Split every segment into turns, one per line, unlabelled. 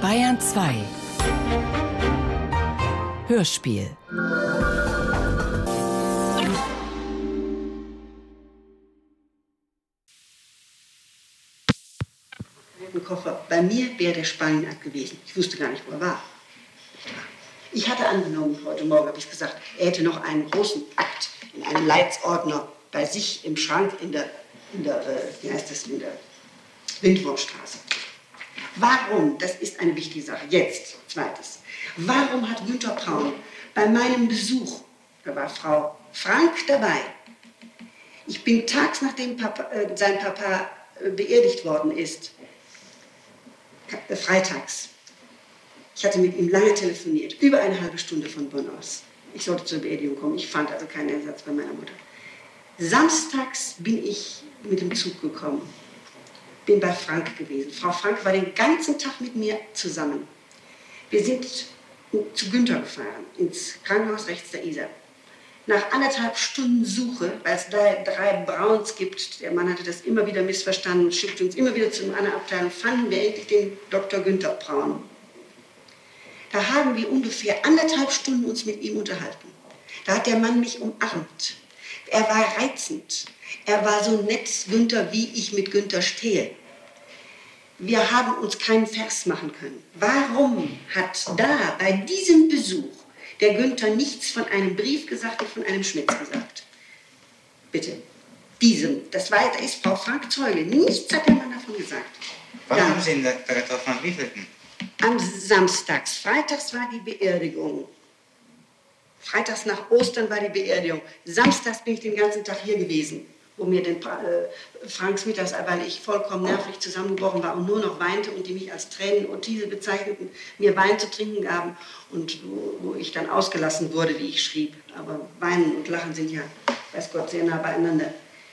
Bayern 2 Hörspiel
Koffer. Bei mir wäre der Spanien gewesen. Ich wusste gar nicht, wo er war. Ich hatte angenommen, heute Morgen habe ich gesagt, er hätte noch einen großen Akt in einem Leitsordner bei sich im Schrank in der, in der äh, wie heißt das, in der Windwurmstraße. Warum, das ist eine wichtige Sache, jetzt, zweites, warum hat Günter Braun bei meinem Besuch, da war Frau Frank dabei, ich bin tags nachdem Papa, äh, sein Papa äh, beerdigt worden ist, äh, freitags, ich hatte mit ihm lange telefoniert, über eine halbe Stunde von Bonn aus. Ich sollte zur Beerdigung kommen. Ich fand also keinen Ersatz bei meiner Mutter. Samstags bin ich mit dem Zug gekommen. Bin bei Frank gewesen. Frau Frank war den ganzen Tag mit mir zusammen. Wir sind zu Günther gefahren, ins Krankenhaus rechts der Isar. Nach anderthalb Stunden Suche, weil es da drei Brauns gibt, der Mann hatte das immer wieder missverstanden und schickte uns immer wieder zu einer Abteilung, fanden wir endlich den Dr. Günther Braun. Da haben wir ungefähr anderthalb Stunden uns mit ihm unterhalten. Da hat der Mann mich umarmt. Er war reizend. Er war so nett, Günther, wie ich mit Günther stehe. Wir haben uns keinen Vers machen können. Warum hat da bei diesem Besuch der Günther nichts von einem Brief gesagt und von einem Schmitz gesagt? Bitte. Diesem. Das war, da ist Frau Frank Zeuge. Nichts hat der Mann davon gesagt.
Was ja. haben Sie der getroffen? Wie vielten?
am Samstags. Freitags war die Beerdigung. Freitags nach Ostern war die Beerdigung. Samstags bin ich den ganzen Tag hier gewesen, wo mir den äh, Franks mittags, weil ich vollkommen nervlich zusammengebrochen war und nur noch weinte und die mich als Tränen und diese bezeichneten, mir Wein zu trinken gaben und wo, wo, ich dann ausgelassen wurde, wie ich schrieb. Aber Weinen und Lachen sind ja, weiß Gott, sehr nah beieinander.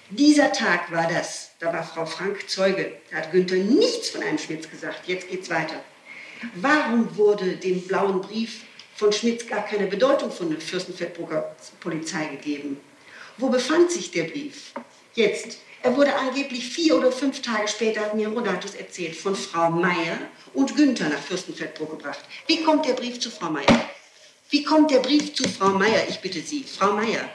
Dieser Tag war das. Da war Frau Frank Zeuge. Da hat Günther nichts von einem Schmitz gesagt. Jetzt geht's weiter. Warum wurde dem blauen Brief von Schmitz gar keine Bedeutung von der Fürstenfeldbrucker Polizei gegeben? Wo befand sich der Brief? Jetzt. Er wurde angeblich vier oder fünf Tage später, hat mir Rodatus erzählt, von Frau Meier und Günther nach Fürstenfeldbruck gebracht. Wie kommt der Brief zu Frau Meier? Wie kommt der Brief zu Frau Meier? Ich bitte Sie, Frau Meier.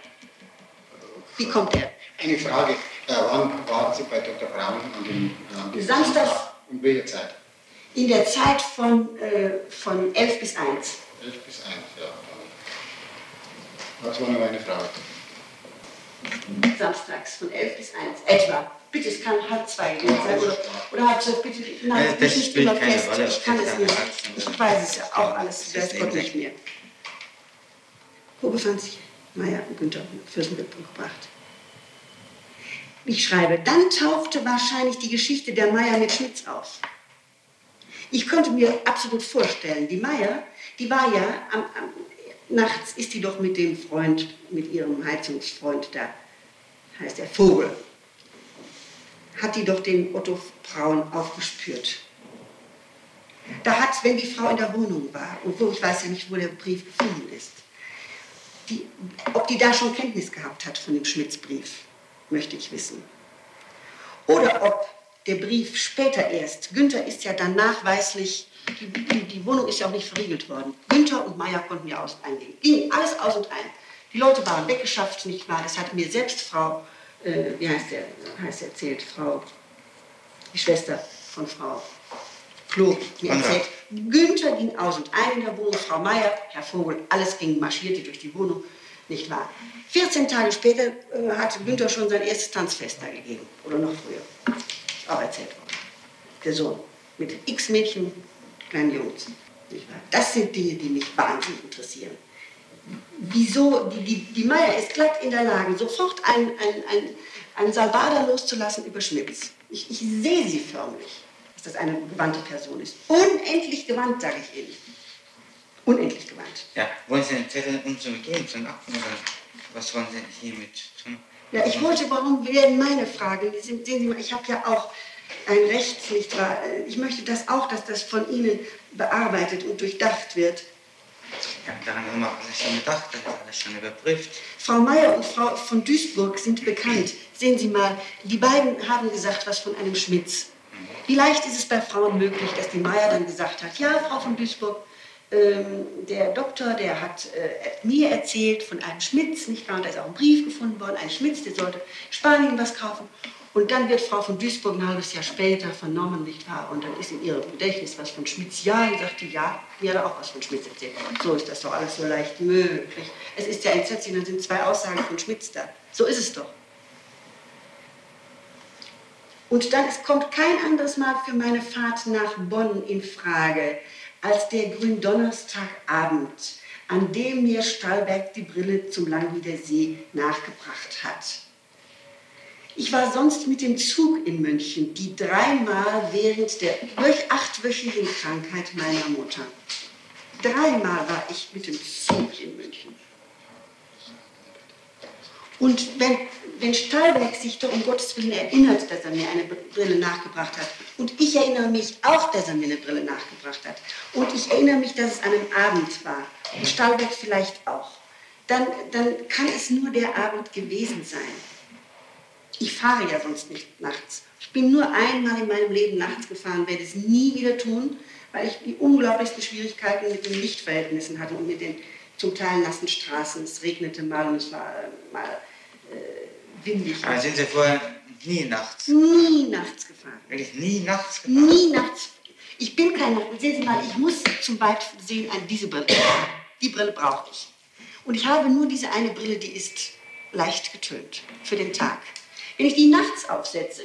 Wie kommt er?
Eine Frage. Äh, wann waren Sie bei Dr. Braun an dem, an dem
Samstag?
Um welche Zeit?
in der Zeit von, äh, von 11 bis 1.
11 bis 1, ja. Das war noch meine Frage.
Samstags von 11 bis 1, etwa. Bitte, es kann halb zwei gewesen sein oder, oder halb zwölf, bitte. Nein,
äh, das
nicht
immer
fest.
Rolle,
ich kann es nicht. Ich weiß es ja auch alles, weiß Gott nicht mehr. Wo befand sich Meier und Günther Fürstenberg gebracht? Ich schreibe, dann tauchte wahrscheinlich die Geschichte der Meier mit Schmitz auf. Ich könnte mir absolut vorstellen, die Meier, die war ja, am, am, nachts ist die doch mit dem Freund, mit ihrem Heizungsfreund da, heißt der Vogel, hat die doch den Otto Braun aufgespürt. Da hat, wenn die Frau in der Wohnung war, und wo ich weiß ja nicht, wo der Brief gefunden ist, die, ob die da schon Kenntnis gehabt hat von dem Schmitzbrief, möchte ich wissen. Oder ob der Brief später erst. Günther ist ja dann nachweislich, die, die, die Wohnung ist ja auch nicht verriegelt worden. Günther und Meier konnten ja aus eingehen. Ging alles aus und ein. Die Leute waren weggeschafft, nicht wahr? Das hat mir selbst Frau, äh, wie heißt der, heißt erzählt, Frau, die Schwester von Frau Klo mir erzählt. Günther ging aus und ein in der Wohnung, Frau Meier, Herr Vogel, alles ging, marschierte durch die Wohnung, nicht wahr? 14 Tage später äh, hat Günther schon sein erstes Tanzfest da gegeben, oder noch früher auch erzählt worden. Der Sohn mit x Mädchen, kleinen Jungs. Das sind Dinge, die mich wahnsinnig interessieren. Wieso, die, die, die Meier ist glatt in der Lage, sofort einen ein, ein Salbada loszulassen über Schmitz. Ich, ich sehe sie förmlich, dass das eine gewandte Person ist. Unendlich gewandt, sage ich Ihnen. Unendlich gewandt.
Ja, wollen Sie den Zettel uns oder was wollen Sie hiermit tun?
Ja, ich wollte, warum werden meine Fragen? Sehen Sie mal, ich habe ja auch ein Recht, nicht wahr? Ich möchte das auch, dass das von Ihnen bearbeitet und durchdacht wird.
Ja, daran haben wir alles schon gedacht, das ist alles schon überprüft.
Frau Meier und Frau von Duisburg sind bekannt. Sehen Sie mal, die beiden haben gesagt, was von einem Schmitz. Vielleicht ist es bei Frauen möglich, dass die Meier dann gesagt hat, ja, Frau von Duisburg, der Doktor, der hat äh, mir erzählt von einem Schmitz, nicht wahr? Und da ist auch ein Brief gefunden worden, ein Schmitz, der sollte Spanien was kaufen. Und dann wird Frau von Duisburg ein halbes Jahr später vernommen, nicht wahr? Und dann ist in ihrem Gedächtnis was von Schmitz. Ja, und sagt die, ja, mir hat er auch was von Schmitz erzählt. So ist das doch alles so leicht möglich. Es ist ja entsetzlich, dann sind zwei Aussagen von Schmitz da. So ist es doch. Und dann es kommt kein anderes Mal für meine Fahrt nach Bonn in Frage als der Gründonnerstagabend, an dem mir Stahlberg die Brille zum Langwieder See nachgebracht hat. Ich war sonst mit dem Zug in München, die dreimal während der achtwöchigen Krankheit meiner Mutter. Dreimal war ich mit dem Zug in München. Und wenn, wenn Stahlberg sich doch um Gottes Willen erinnert, dass er mir eine Brille nachgebracht hat, und ich erinnere mich auch, dass er mir eine Brille nachgebracht hat, und ich erinnere mich, dass es an einem Abend war, und Stahlberg vielleicht auch, dann, dann kann es nur der Abend gewesen sein. Ich fahre ja sonst nicht nachts. Ich bin nur einmal in meinem Leben nachts gefahren, werde es nie wieder tun, weil ich die unglaublichsten Schwierigkeiten mit den Lichtverhältnissen hatte und mit den zum Teil nassen Straßen. Es regnete mal und es war äh, mal windig.
Aber sind Sie vorher nie nachts?
Nie nachts gefahren.
Wirklich nie nachts gefahren?
Nie nachts. Ich bin kein Sehen Sie mal, ich muss zum Weitsehen an diese Brille. Die Brille brauche ich. Und ich habe nur diese eine Brille, die ist leicht getönt für den Tag. Wenn ich die nachts aufsetze,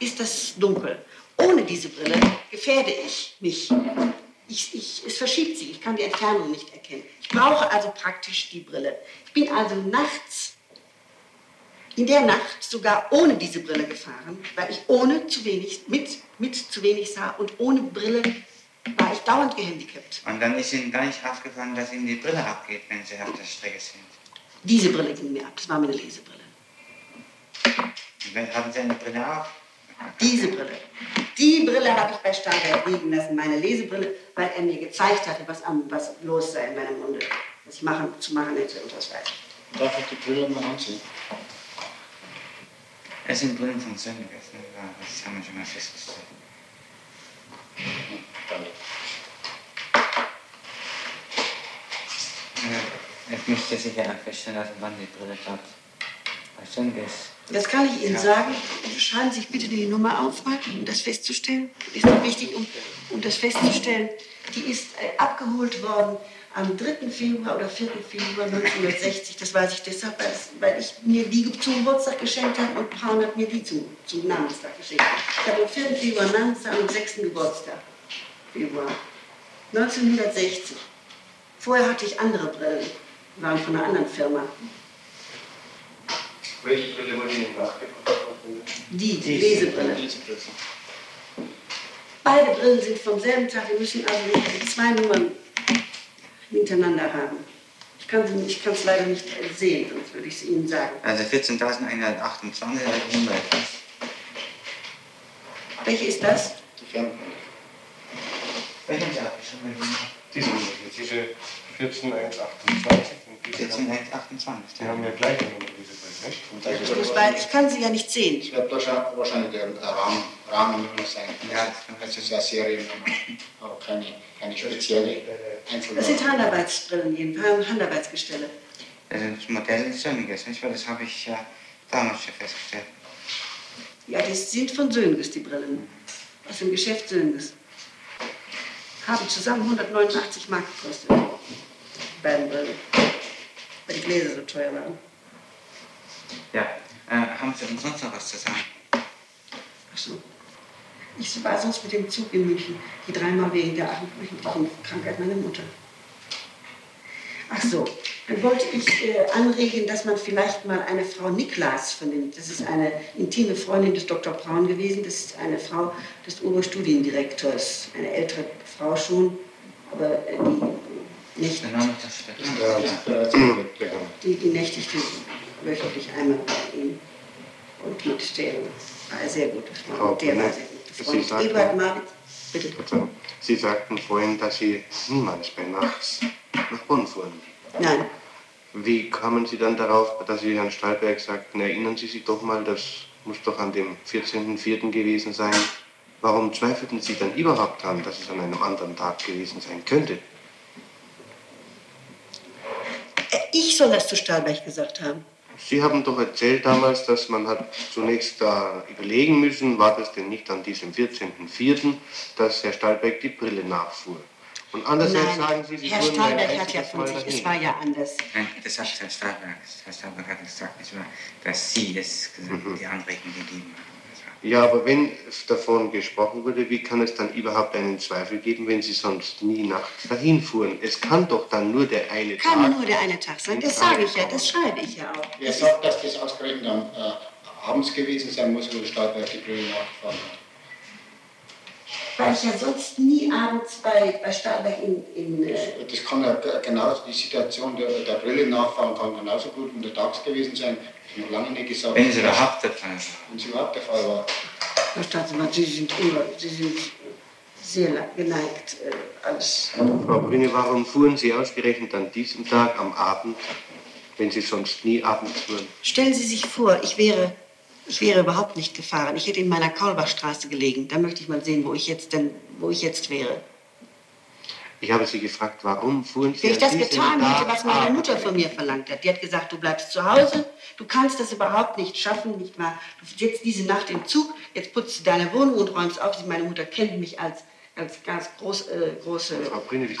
ist das dunkel. Ohne diese Brille gefährde ich mich. Ich, ich, es verschiebt sich, ich kann die Entfernung nicht erkennen. Ich brauche also praktisch die Brille. Ich bin also nachts, in der Nacht sogar ohne diese Brille gefahren, weil ich ohne zu wenig, mit, mit zu wenig sah und ohne Brille war ich dauernd gehandicapt.
Und dann ist Ihnen gar nicht aufgefallen, dass Ihnen die Brille abgeht, wenn Sie auf der Strecke sind.
Diese Brille ging mir ab, das war meine Lesebrille.
Und haben Sie eine Brille auf?
Diese Brille. Die Brille habe ich bei Steinberg liegen lassen, meine Lesebrille, weil er mir gezeigt hatte, was, am, was los sei in meinem Munde, was ich machen, zu machen hätte und was weiß ich.
Darf ich die Brille mal ansehen?
Es sind Brillen von Sönniges, ne? Ja, das haben wir schon mal festgestellt. Ich müsste sicher auch feststellen lassen, wann die Brille Sönniges.
Das kann ich Ihnen
Ja.
sagen. Schreiben Sie sich bitte die Nummer auf, um das festzustellen. Ist doch wichtig, um, um das festzustellen. Die ist äh, abgeholt worden am 3. Februar oder 4. Februar 1960. Das weiß ich deshalb, weil, ich mir die zum Geburtstag geschenkt habe und Braun hat mir die zum, zum Namenstag geschenkt. Ich habe am 4. Februar Namenstag und am 6. Geburtstag. Februar. 1960. Vorher hatte ich andere Brillen, die waren von einer anderen Firma.
Welche Brille wurde Ihnen nachgebracht?
Die, die. Lesebrille.
Diese Brille.
Beide Brillen sind vom selben Tag. Wir müssen also die zwei Nummern hintereinander haben. Ich kann ich es leider nicht sehen, sonst würde ich es Ihnen sagen.
Also 14.128 oder die Nummer etwas.
Welche ist das?
Die Fernbrille.
Welche haben Sie abgeschrieben?
Diese Nummer hier, diese 14128 diese haben,
14.128.
die haben ja gleiche Nummer, diese Brille, nicht?
Ich, muss bei, ich kann sie ja nicht sehen.
Das wird wahrscheinlich wahrscheinlich der Rahmen, Rahmennummer sein.
Ja, das kann
das ist ja Seriennummer, aber keine, keine spezielle
Das sind. Handarbeitsbrillen, jedenfalls Handarbeitsgestelle.
Das Modell ist Sönniges, nicht? Weil das habe ich ja damals schon festgestellt.
Ja, das sind von Sönges, die Brillen. Aus dem Geschäft Sönges. Haben zusammen 189 Mark gekostet. Die beiden Brillen. Weil die Gläser so teuer waren.
Ja. Äh, haben Sie uns sonst noch was zu sagen?
Ich war sonst mit dem Zug in München, die dreimal wegen der wöchentlichen Krankheit meiner Mutter. Ach so, dann wollte ich äh, anregen, dass man vielleicht mal eine Frau Niklas vernimmt. Das ist eine intime Freundin des Dr. Braun gewesen. Das ist eine Frau des Oberstudiendirektors, eine ältere Frau schon, aber äh, die, nicht,
Der Name ist.
Ja, bekannt.
die, die nächtigte wöchentlich einmal bei ihm. Und mit der war er sehr gute Frau.
Frau
Und der war sehr gute
Sie sagten-
bitte.
Also, Sie sagten vorhin, dass Sie niemals bei nachts nach Bonn fuhren.
Nein,
Wie kamen Sie dann darauf, dass Sie Herrn Stahlberg sagten, erinnern Sie sich doch mal, das muss doch an dem 14.04. gewesen sein, Warum zweifelten Sie dann überhaupt daran, dass es an einem anderen Tag gewesen sein könnte?
Äh, Ich soll das zu Stahlberg gesagt haben.
Sie haben doch erzählt damals, dass man hat zunächst da überlegen müssen, war das denn nicht an diesem 14.04., dass Herr Stahlbeck die Brille nachfuhr. Und andererseits sagen Sie, Sie
Herr Stahlberg hat ja von sich, es war ja anders.
Nein, das hat Herr Stahlberg. Herr Stahlberg hat gesagt, nicht wahr, dass Sie es die Anregung gegeben haben.
Ja, aber wenn davon gesprochen wurde, wie kann es dann überhaupt einen Zweifel geben, wenn Sie sonst nie nachts dahin fuhren? Es kann doch dann nur der eine
Kann
Tag.
nur der eine Tag sein. Das sage ich ja, das schreibe ich ja auch.
Wer sagt, dass das ausgerechnet am äh, abends gewesen sein muss, wo die Brille nachgefahren hat?
Weil ich ja sonst nie abends bei, bei Stahlberg in, in äh,
Das kann ja genauso, die Situation der, der Brille nachfahren kann genauso gut untertags gewesen sein. Das ist noch lange nicht gesagt.
Wenn es überhaupt der Fall war.
Wenn es überhaupt der Fall war.
Herr Staatsanwalt, Sie sind immer, Sie sind sehr geneigt, äh, alles.
Frau Brüne, warum fuhren Sie ausgerechnet an diesem Tag am Abend, wenn Sie sonst nie abends fuhren?
Stellen Sie sich vor, ich wäre, ich wäre überhaupt nicht gefahren. Ich hätte in meiner Kaulbachstraße gelegen. Da möchte ich mal sehen, wo ich jetzt denn, wo ich jetzt wäre.
Ich habe Sie gefragt, warum fuhren Sie
Wenn ich das getan hätte, was meine? Mutter von mir verlangt hat. Die hat gesagt, du bleibst zu Hause, du kannst das überhaupt nicht schaffen, nicht wahr? Du sitzt diese Nacht im Zug, jetzt putzt du deine Wohnung und räumst auf. Meine Mutter kennt mich als, als ganz groß, äh, große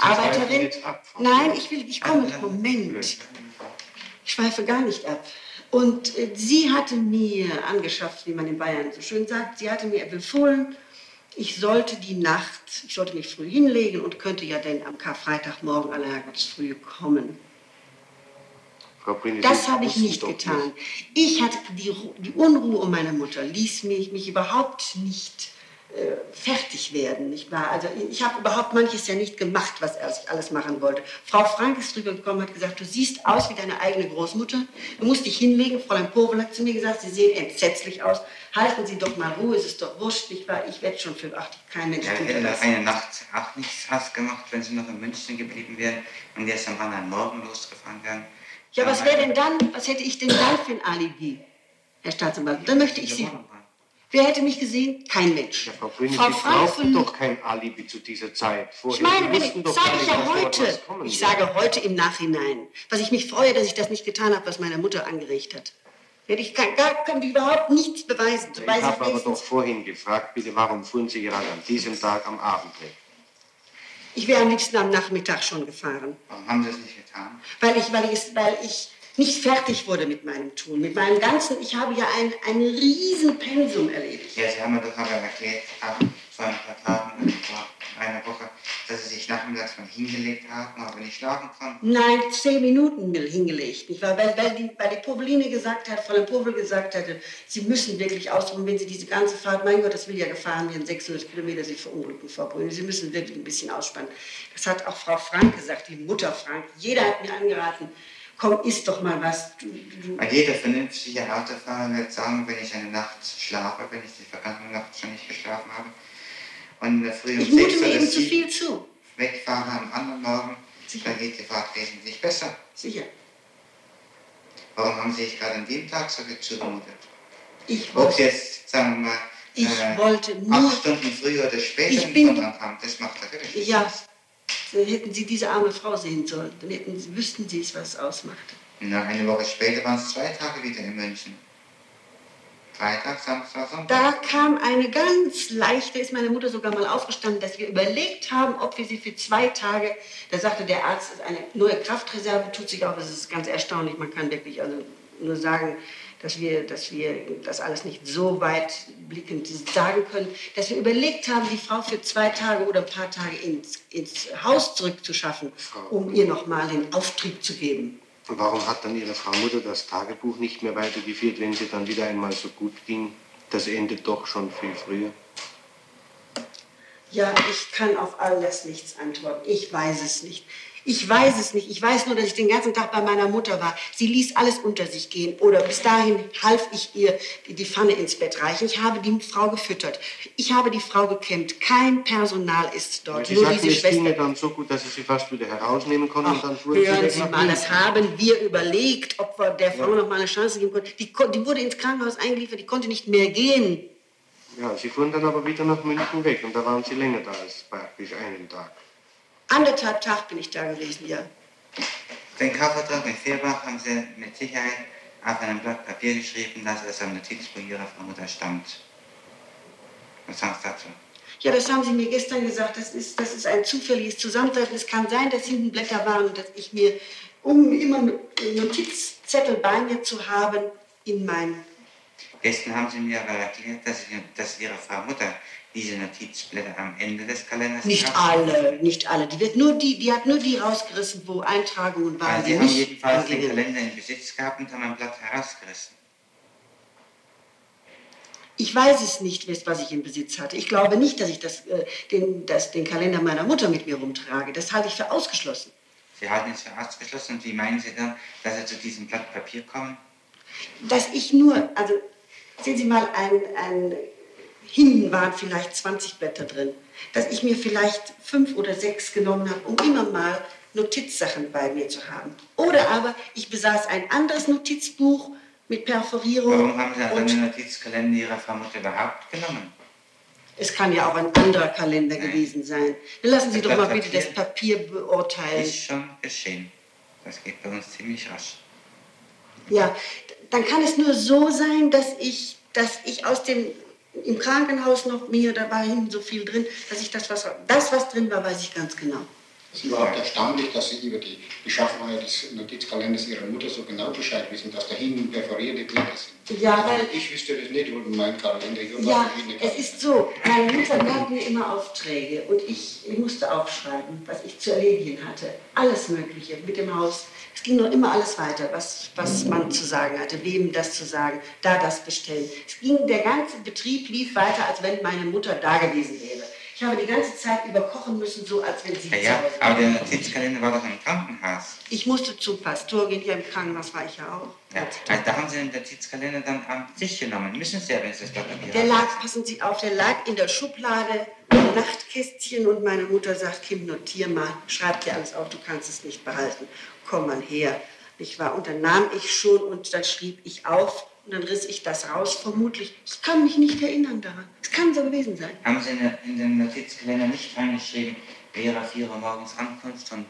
Arbeiterin. Nein, ich will, ich komme, Moment. Ich schweife gar nicht ab. Und äh, sie hatte mir angeschafft, wie man in Bayern so schön sagt, sie hatte mir befohlen, ich sollte die Nacht, ich sollte mich früh hinlegen und könnte ja dann am Karfreitagmorgen aller Herrgotts früh kommen.
Frau Brüne,
Das habe ich nicht getan. Ich hatte die, die Unruhe um meine Mutter, ließ mich, mich überhaupt nicht fertig werden. Nicht wahr? Also ich habe überhaupt manches ja nicht gemacht, was er ich alles machen wollte. Frau Frank ist drüber gekommen und hat gesagt, du siehst aus wie deine eigene Großmutter. Du musst dich hinlegen. Fräulein Povel hat zu mir gesagt, Sie sehen entsetzlich aus. Halten Sie doch mal Ruhe, es ist doch wurscht, nicht wahr? Ich werde schon für, ach, kein Mensch
Ja, hätte einer Nacht auch nichts ausgemacht, wenn sie noch in München geblieben wären und erst am anderen Morgen losgefahren wären.
Ja, was wäre denn dann, was hätte ich denn dann für ein Alibi, Herr Staatsanwalt? Dann möchte ich Sie... Wer hätte mich gesehen? Kein Mensch.
Ja, Frau Brüne,
Frau
Sie brauchten
von-
doch kein Alibi zu dieser Zeit. Vorher.
Ich meine, ich,
doch
sage ich ja heute. Ich sage heute im Nachhinein. Was ich mich freue, dass ich das nicht getan habe, was meine Mutter angeregt hat. Hätte ich gar, gar könnte ich überhaupt nichts beweisen.
Ich habe aber doch vorhin gefragt, bitte, warum fuhren Sie gerade an diesem Tag am Abend weg?
ich wäre am liebsten am Nachmittag schon gefahren.
Warum haben sie es nicht getan?
Weil ich, weil ich, weil ich nicht fertig wurde mit meinem Tun. Mit meinem ganzen, ich habe ja ein, ein riesen Pensum erledigt.
Ja, Sie haben mir doch aber erklärt, vor ein paar Tagen oder vor einer Woche, dass Sie sich nachmittags mal hingelegt haben, aber nicht schlafen konnten.
Nein, zehn Minuten hingelegt. Nicht wahr? Weil, weil, die, weil die Poveline gesagt hat, Fräulein Povel gesagt hatte, sie müssen wirklich ausruhen, wenn sie diese ganze Fahrt, mein Gott, das will ja gefahren werden, 600 Kilometer sich verunglücken, Frau Brüne. Sie müssen wirklich ein bisschen ausspannen. Das hat auch Frau Frank gesagt, die Mutter Frank. Jeder hat mir angeraten, komm, isst doch mal was. Du, du,
Weil jeder vernünftige Autofahrer wird sagen, wenn ich eine Nacht schlafe, wenn ich die vergangene Nacht schon nicht geschlafen habe, und in der Früh um
ich mute
sechs
mir
oder
eben zu
sieben
viel zu.
wegfahre am anderen Morgen,
Sicher.
dann geht die Fahrt wesentlich besser.
Sicher.
Warum haben Sie sich gerade an dem Tag so viel zugemutet?
Ich
Ob
wollte,
Sie jetzt, sagen wir mal,
ich
äh,
wollte nur,
acht Stunden früher oder später
bin-
haben, das macht natürlich
ja, dann hätten Sie diese arme Frau sehen sollen. Dann hätten, Sie- wüssten Sie es, was es ausmacht.
Na, eine Woche später waren es zwei Tage wieder in München. Freitag, Samstag, Sonntag.
Da kam eine ganz leichte, ist meine Mutter sogar mal aufgestanden, dass wir überlegt haben, ob wir sie für zwei Tage, da sagte der Arzt, ist eine neue Kraftreserve, tut sich auf, es ist ganz erstaunlich, man kann wirklich also nur sagen, dass wir, dass wir das alles nicht so weit blickend sagen können, dass wir überlegt haben, die Frau für zwei Tage oder ein paar Tage ins, ins Haus zurückzuschaffen, um ihr nochmal den Auftrieb zu geben.
Und warum hat dann Ihre Frau Mutter das Tagebuch nicht mehr weitergeführt, wenn sie dann wieder einmal so gut ging? Das endet doch schon viel früher.
Ja, ich kann auf all das nichts antworten. Ich weiß es nicht. Ich weiß es nicht. Ich weiß nur, dass ich den ganzen Tag bei meiner Mutter war. Sie ließ alles unter sich gehen. Oder bis dahin half ich ihr die- Pfanne ins Bett reichen. Ich habe die Frau gefüttert. Ich habe die Frau gekämmt. Kein Personal ist dort.
Sie
nur
sagten,
diese
es
Schwester.
dann so gut, dass Sie sie fast wieder herausnehmen konnten und
Ach,
dann
hören Sie mal, das haben wir überlegt, ob wir der Frau noch mal eine Chance geben konnten. Die, die wurde ins Krankenhaus eingeliefert, die konnte nicht mehr gehen.
Ja, Sie fuhren dann aber wieder nach München weg und da waren Sie länger da als praktisch einen Tag.
Anderthalb Tag bin ich da gewesen, ja.
Den Kaufvertrag mit Fehrbach haben Sie mit Sicherheit auf einem Blatt Papier geschrieben, dass es am Notizbuch Ihrer Frau Mutter stammt. Was sagen Sie dazu?
Ja, das haben Sie mir gestern gesagt. Das ist, das ist ein zufälliges Zusammentreffen. Es kann sein, dass hinten Blätter waren und dass ich mir, um immer Notizzettel bei mir zu haben, in mein
Gestern haben Sie mir aber erklärt, dass, Sie, dass Ihre Frau Mutter diese Notizblätter am Ende des Kalenders
Nicht alle, nicht alle. Die, wird nur die, die hat nur die rausgerissen, wo Eintragungen waren,
Also
die
Sie haben jedenfalls den. Kalender in Besitz gehabt und haben ein Blatt herausgerissen.
Ich weiß es nicht, was ich im Besitz hatte. Ich glaube nicht, dass ich das, äh, den, das, den Kalender meiner Mutter mit mir rumtrage. Das halte ich für ausgeschlossen.
Sie halten es für ausgeschlossen und wie meinen Sie dann, dass Sie zu diesem Blatt Papier kommen?
Dass ich nur, also sehen Sie mal, ein, ein, hinten waren vielleicht 20 Blätter drin. Dass ich mir vielleicht fünf oder sechs genommen habe, um immer mal Notizsachen bei mir zu haben. Oder aber ich besaß ein anderes Notizbuch mit Perforierung.
Warum haben Sie also
und
den Notizkalender Ihrer Frau Mutter überhaupt genommen?
es kann ja auch ein anderer Kalender gewesen sein. Dann lassen Sie
Das
doch mal bitte das Papier beurteilen.
Ist schon geschehen. Das geht bei uns ziemlich rasch.
Ja, dann kann es nur so sein, dass ich, dass ich aus dem im Krankenhaus noch mir, da war hinten so viel drin, dass ich das, was, das, was drin war, weiß ich ganz genau.
Es ist überhaupt erstaunlich, dass Sie über die Beschaffenheit des Notizkalenders Ihrer Mutter so genau Bescheid wissen, dass da hinten perforierte Blätter sind.
Ja, weil-
ich wüsste das nicht, wo mein Kalender hier
Ja, es ist so, meine Mutter gab mir immer Aufträge und ich, ich musste aufschreiben, was ich zu erledigen hatte. Alles Mögliche mit dem Haus. Es ging nur immer alles weiter, was, was man zu sagen hatte, wem das zu sagen, da das bestellen. Es ging, der ganze Betrieb lief weiter, als wenn meine Mutter da gewesen wäre. Ich habe die ganze Zeit über kochen müssen, so als wenn sie
Ja, ja, aber der Notizkalender war doch im Krankenhaus.
Ich musste zum Pastor gehen, ja im Krankenhaus war ich ja auch.
Ja, also da haben Sie den Notizkalender dann am Tisch genommen. Müssen Sie ja, wenn Sie das Blatt Papier
Der lag, passen Sie auf, der lag in der Schublade im Nachtkästchen und meine Mutter sagt, Kim, notier mal, schreib dir alles auf, du kannst es nicht behalten. Komm mal her. Ich war, und dann nahm ich schon und dann schrieb ich auf und dann riss ich das raus, vermutlich. Ich kann mich nicht erinnern daran. Es kann so gewesen sein.
Haben Sie in der- in den Notizkalender nicht reingeschrieben, 4 Uhr morgens Ankunft und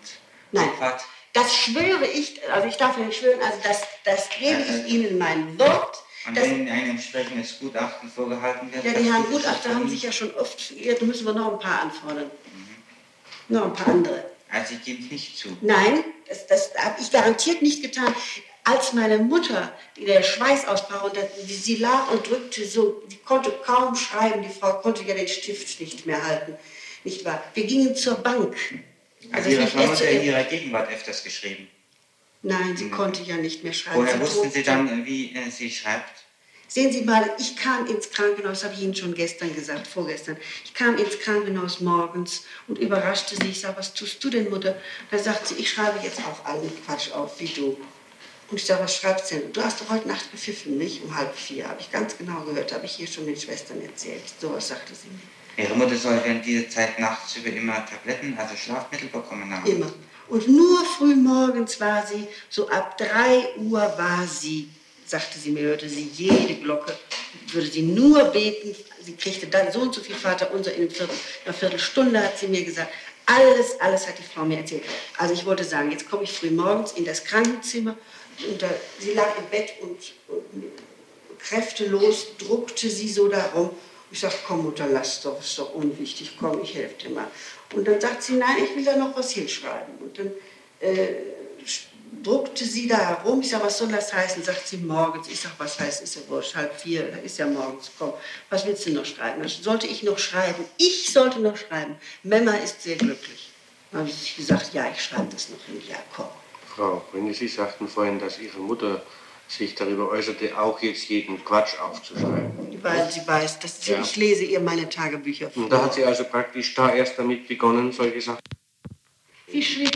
Nein.
Abfahrt?
Das schwöre ich, also ich darf nicht schwören, also das, das gebe ich Ihnen mein Wort.
Und
dass-
wenn Ihnen ein entsprechendes Gutachten vorgehalten wird?
Ja, die Herren Gutachter haben sich ja schon oft verirrt, da müssen wir noch ein paar anfordern. Noch ein paar andere.
Also ich gebe es nicht zu.
Nein, das, das habe ich garantiert nicht getan. Als meine Mutter, die der Schweiß ausbrach und sie lag und drückte so, die konnte kaum schreiben, die Frau konnte ja den Stift nicht mehr halten, nicht wahr? Wir gingen zur Bank.
Also Ihre Frau hat ja in ihrer Gegenwart öfters geschrieben.
Nein, sie konnte ja nicht mehr schreiben.
Woher
Sie
wussten Sie dann, wie äh, sie schreibt?
Sehen Sie mal, ich kam ins Krankenhaus, habe ich Ihnen schon gestern gesagt, vorgestern. Ich kam ins Krankenhaus morgens und überraschte sie. Ich sage, was tust du denn, Mutter? Da sagt sie, ich schreibe jetzt auch allen Quatsch auf, wie du. Und ich sage, was schreibst du denn? Du hast doch heute Nacht gepfiffen, nicht? Um halb vier, habe ich ganz genau gehört, habe ich hier schon den Schwestern erzählt. So was sagte sie mir.
Ihre Mutter soll während dieser Zeit nachts über immer Tabletten, also Schlafmittel bekommen haben.
Immer. Und nur früh morgens war sie, so ab drei Uhr war sie, sagte sie mir, hörte sie jede Glocke, würde sie nur beten. Sie kriegte dann so und so viel Vater unser in, einem Viertel, in einer Viertelstunde, hat sie mir gesagt. Alles, alles hat die Frau mir erzählt. Also ich wollte sagen, jetzt komme ich früh morgens in das Krankenzimmer da, sie lag im Bett und, und kräftelos druckte sie so darum. Ich sag, komm Mutter, lass doch, ist doch unwichtig, komm, ich helfe dir mal. Und dann sagt sie, nein, ich will da noch was hinschreiben. Und dann äh, druckte sie da herum. Ich sag, was soll das heißen? Sagt sie, morgens. Ich sag, was heißt, ist ja wurscht, halb vier, ist ja morgens, komm. Was willst du noch schreiben? Dann sollte ich noch schreiben. Ich sollte noch schreiben. Memma ist sehr glücklich. Dann habe ich gesagt, ja, ich schreibe das noch hin. Ja, komm.
Frau, wenn Sie sagten vorhin, dass Ihre Mutter sich darüber äußerte, auch jetzt jeden Quatsch aufzuschreiben.
Weil sie weiß, dass sie,
Ja.
ich lese ihr meine Tagebücher vor.
Und da hat sie also praktisch da erst damit begonnen, solche Sachen.
Sie schrieb